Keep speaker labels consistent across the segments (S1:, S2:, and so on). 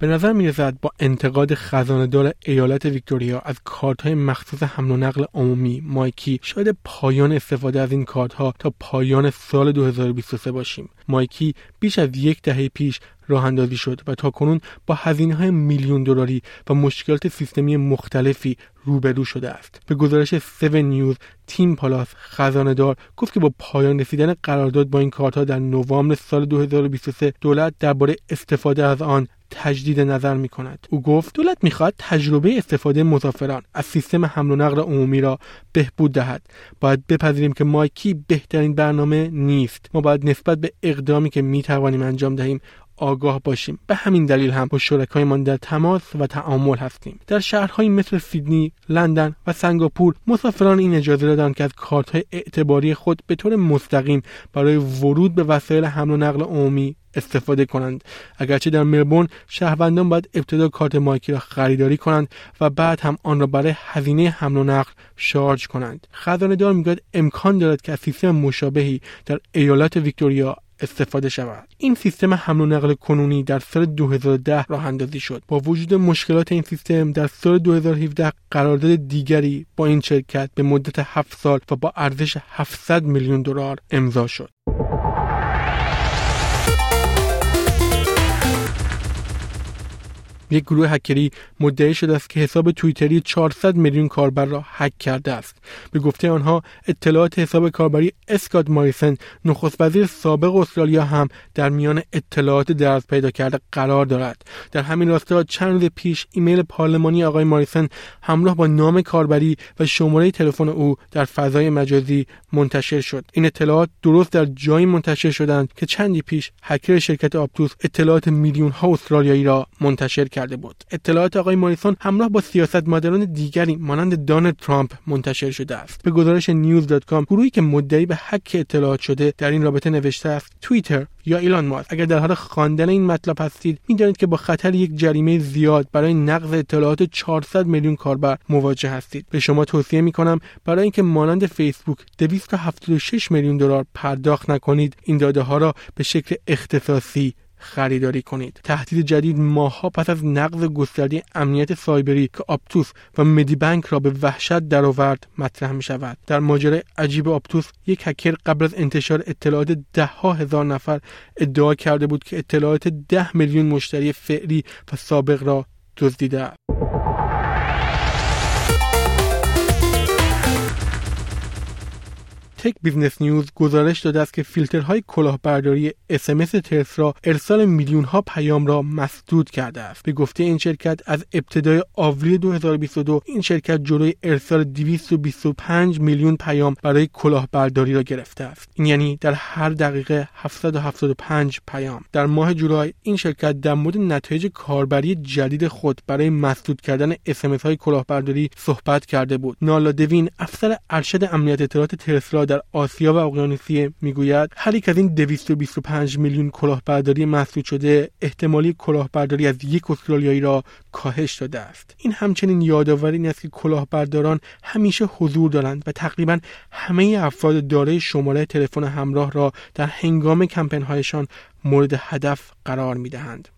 S1: به نظر می رسد با انتقاد دار ایالت ویکتوریا از کارت های مخصوص حمل و نقل عمومی مایکی شاید پایان استفاده از این کارت ها تا پایان سال 2023 باشیم. مایکی بیش از یک دهه پیش راه اندازی شد و تا کنون با هزینه های میلیون دلاری و مشکلات سیستمی مختلفی روبرو شده است. به گزارش 7 نیوز تیم پالاس خزانه دار گفت که با پایان رسیدن قرارداد با این کارت ها در نوامبر سال 2023 دولت درباره استفاده از آن تجدید نظر می کند. او گفت دولت می‌خواهد تجربه استفاده مسافران از سیستم حمل و نقل عمومی را بهبود دهد. باید بپذیریم که مایکی بهترین برنامه نیست. ما باید نسبت به اقدامی که می توانیم انجام دهیم آگاه باشیم. به همین دلیل هم با شرکایمان در تماس و تعامل هستیم. در شهرهایی مثل سیدنی لندن و سنگاپور مسافران این اجازه دادند که از کارتهای اعتباری خود به طور مستقیم برای ورود به وسایل حمل و نقل عمومی استفاده کنند. اگرچه در ملبورن شهروندان باید ابتدا کارت مایکی را خریداری کنند و بعد هم آن را برای هزینه حمل و نقل شارژ کنند. خزانه دار می‌گوید امکان دارد که از سیستم مشابهی در ایالات ویکتوریا استفاده شود. این سیستم حمل و نقل کنونی در سال 2010 راه اندازی شد. با وجود مشکلات این سیستم در سال 2017 قرارداد دیگری با این شرکت به مدت 7 سال و با ارزش 700 میلیون دلار امضا شد. یک گروه هکری مدعی شده است که حساب توییتری 400 میلیون کاربر را هک کرده است. به گفته آنها اطلاعات حساب کاربری اسکات ماریسن نخست وزیر سابق استرالیا هم در میان اطلاعات درز پیدا کرده قرار دارد. در همین راستا چند روز پیش ایمیل پارلمانی آقای ماریسن همراه با نام کاربری و شماره تلفن او در فضای مجازی منتشر شد. این اطلاعات درست در جایی منتشر شدند که چندی پیش هکر شرکت Optus اطلاعات میلیون ها استرالیایی را منتشر کرد. کرده بود. اطلاعات آقای ماریسون همراه با سیاستمداران دیگری مانند دونالد ترامپ منتشر شده است. به گزارش news dot com گروهی که مدعی به هک اطلاعات شده در این رابطه نوشته است توییتر یا ایلان ماسک. اگر در حال خواندن این مطلب هستید می‌دانید که با خطر یک جریمه زیاد برای نقض اطلاعات 400 میلیون کاربر مواجه هستید. به شما توصیه می کنم برای اینکه مانند فیسبوک 276 میلیون دلار پرداخت نکنید. این داده ها را به شکل اختصاصی خریداری کنید. تهدید جدید ماهها پس از نقض گسترده امنیت سایبری که آپتوس و مدی بانک را به وحشت درآورد مطرح می شود در ماجرای عجیب آپتوس یک هکر قبل از انتشار اطلاعات ده ها هزار نفر ادعا کرده بود که اطلاعات ده میلیون مشتری فعلی و سابق را دزدیده است. Tech Business News گزارش داده است که فیلترهای کلاهبرداری SMS Telstra ارسال میلیون ها پیام را مسدود کرده است. به گفته این شرکت از ابتدای آوریل 2022 این شرکت جلوی ارسال 225 میلیون پیام برای کلاهبرداری را گرفته است. این یعنی در هر دقیقه 775 پیام. در ماه جولای این شرکت در مورد نتایج کاربری جدید خود برای مسدود کردن SMS های کلاهبرداری صحبت کرده بود. نارل دوین افسر ارشد امنیت اطلاعات تسلا در آسیا و اقیانوسیه می‌گوید هر یک از این 225 میلیون کلاهبرداری محسود شده احتمالی کلاهبرداری از یک استرالیایی را کاهش داده است. این همچنین یادآوری این است که کلاهبرداران همیشه حضور دارند و تقریبا همه افراد دارای شماره تلفن همراه را در هنگام کمپینهایشان مورد هدف قرار می‌دهند.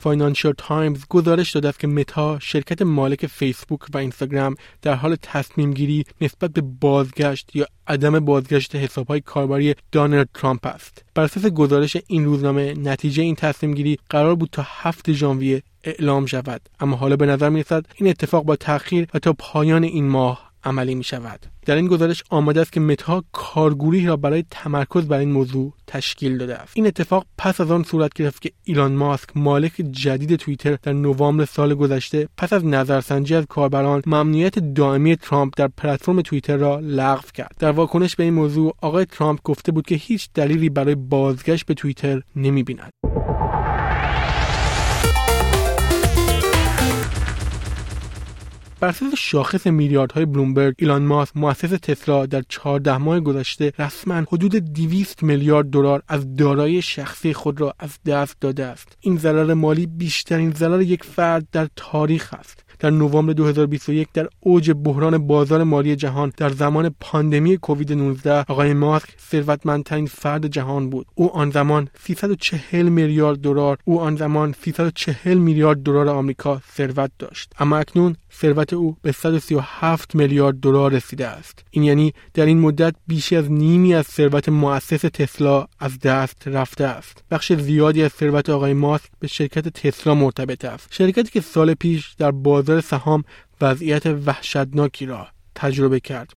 S1: فاینانشال تایمز گزارش داده است که متا شرکت مالک فیسبوک و اینستاگرام در حال تصمیم گیری نسبت به بازگشت یا عدم بازگشت حسابهای کاربری دانالد ترامپ است. بر اساس گزارش این روزنامه نتیجه این تصمیم گیری قرار بود تا هفت ژانویه اعلام شود. اما حالا به نظر می این اتفاق با تأخیر و تا پایان این ماه عملی می شود. در این گزارش آمده است که متا کارگروهی را برای تمرکز بر این موضوع تشکیل داده است. این اتفاق پس از آن صورت گرفت که ایلان ماسک مالک جدید توییتر در نوامبر سال گذشته پس از نظرسنجی از کاربران ممنوعیت دائمی ترامپ در پلتفرم توییتر را لغو کرد. در واکنش به این موضوع آقای ترامپ گفته بود که هیچ دلیلی برای بازگشت به توییتر نمی‌بیند. بر اساس شاخص میلیاردهای بلومبرگ ایلان ماسک مؤسس تسلا در 14 ماه گذشته رسما حدود 200 میلیارد دلار از دارایی شخصی خود را از دست داده است. این ضرر مالی بیشترین ضرر یک فرد در تاریخ است. در نوامبر 2021 در اوج بحران بازار مالی جهان در زمان پاندمی کووید 19 آقای ماسک ثروتمندترین فرد جهان بود. او آن زمان 340 میلیارد دلار او آن زمان 340 میلیارد دلار آمریکا ثروت داشت. اما اکنون ثروت او به 137 میلیارد دلار رسیده است. این یعنی در این مدت بیش از نیمی از ثروت مؤسس تسلا از دست رفته است. بخش زیادی از ثروت آقای ماسک به شرکت تسلا مرتبط است. شرکتی که سال پیش در بازار سهام وضعیت وحشتناکی را تجربه کرد.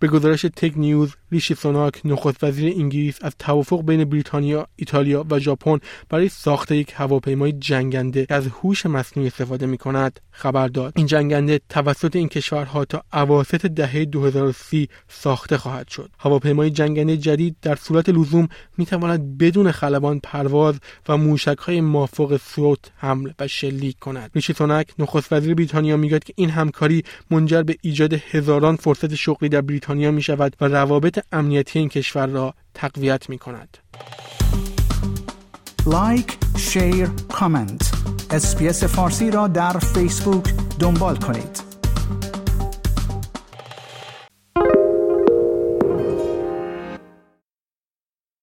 S1: به گزارش تک نیوز ریشی سوناک نخست وزیر انگلیس از توافق بین بریتانیا، ایتالیا و ژاپن برای ساخت یک هواپیمای جنگنده که از هوش مصنوعی استفاده می کند خبر داد. این جنگنده توسط این کشورها تا اواسط دهه 2030 ساخته خواهد شد. هواپیمای جنگنده جدید در صورت لزوم می تواند بدون خلبان پرواز و موشک های مافوق صوت حمل و شلیک کند. ریشی سوناک نخست وزیر بریتانیا می‌گوید که این همکاری منجر به ایجاد هزاران فرصت شغلی در بریتانیا می شود و روابط امنیتی این کشور را تقویت می کند.
S2: like، share، comment. SBS فارسی را در فیسبوک دنبال کنید.